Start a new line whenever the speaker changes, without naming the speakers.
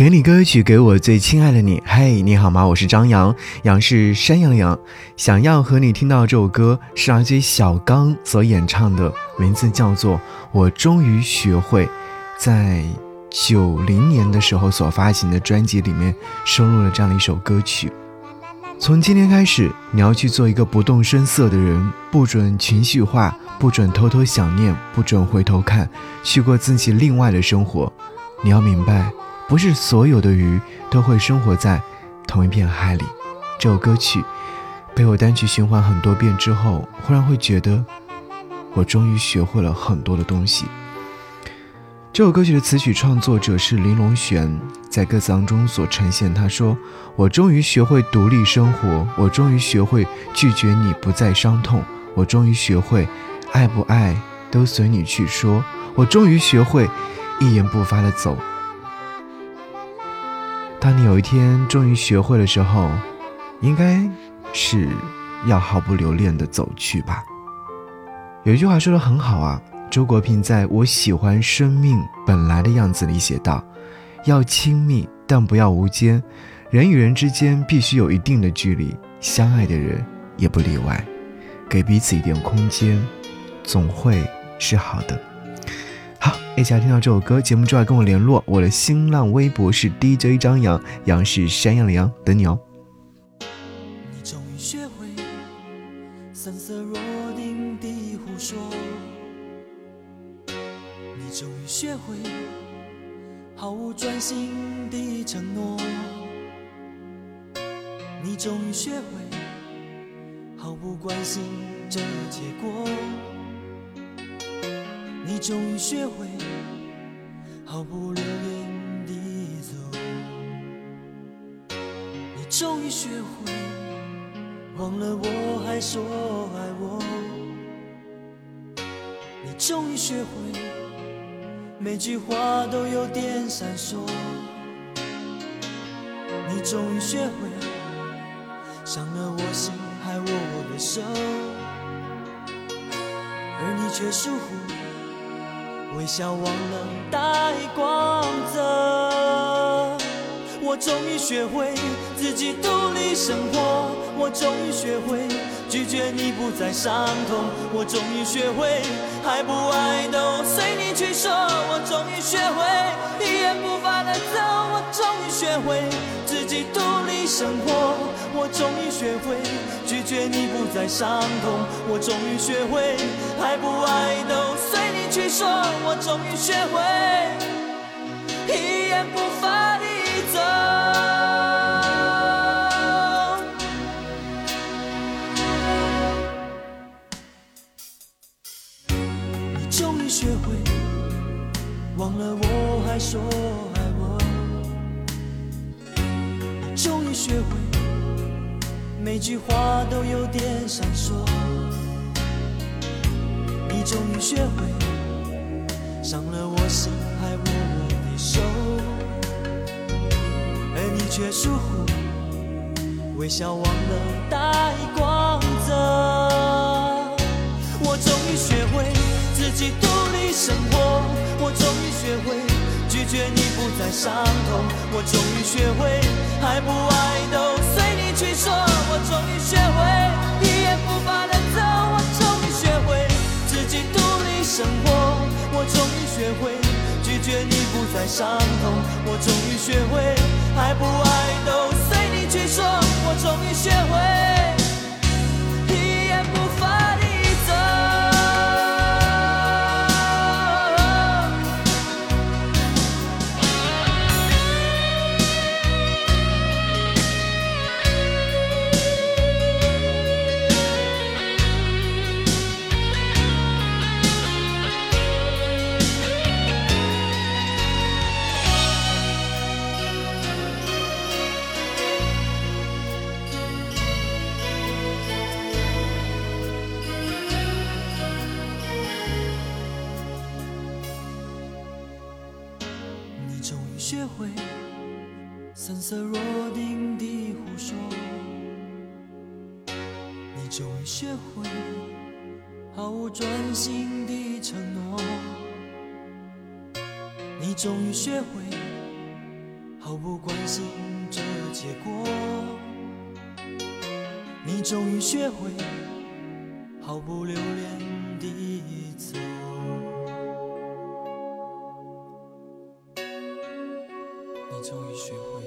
给你歌曲，给我最亲爱的你。嘿，你好吗？我是张扬，杨是山羊羊。想要和你听到这首歌，是来自小刚所演唱的，名字叫做《我终于学会》，在九零年的时候所发行的专辑里面收录了这样的一首歌曲。从今天开始，你要去做一个不动声色的人，不准情绪化，不准偷偷想念，不准回头看，去过自己另外的生活。你要明白。不是所有的鱼都会生活在同一片海里。这首歌曲被我单曲循环很多遍之后，忽然会觉得，我终于学会了很多的东西。这首歌曲的词曲创作者是林隆璇，在歌词当中所呈现，他说：“我终于学会独立生活，我终于学会拒绝你不再伤痛，我终于学会爱不爱都随你去说，我终于学会一言不发的走。”当你有一天终于学会的时候，应该是要毫不留恋的走去吧。有一句话说的很好啊，周国平在我喜欢生命本来的样子里写道：“要亲密，但不要无间。人与人之间必须有一定的距离，相爱的人也不例外。给彼此一点空间，总会是好的。”一起来听到这首歌，节目之外跟我联络，我的新浪微博是 DJ 张扬，杨是山羊的羊，等你哦。
你终于学会三色若定的胡说，你终于学会毫无专心的承诺，你终于学会毫不关心这结果。你终于学会毫不留恋地走，你终于学会忘了我还说爱我，你终于学会每句话都有点闪烁，你终于学会伤了我心害我的手，而你却疏忽。微笑忘了带光泽，我终于学会自己独立生活，我终于学会拒绝你不再伤痛，我终于学会爱不爱都随你去说，我终于学会一言不发的走，我终于学会自己独立生活，我终于学会拒绝你不再伤痛，我终于学会爱不爱都随你。去说，我终于学会一言不发地走。你终于学会忘了我还说学会每句话都有点闪烁。你终于学会。伤了我心，害我的手，而你却疏忽，微笑忘了带光泽。我终于学会自己独立生活，拒绝你不再伤痛，我终于学会爱不爱都随你去说，我终于学会一言不发的走，我终于学会自己独立生活。我终于学会拒绝你不再伤痛，我终于学会爱不爱都随你去说，我终于学会。终于学会三色若定的胡说，你终于学会毫无专心的承诺，你终于学会毫毫不关心这结果。你终于学会毫不留恋地走。你终于学会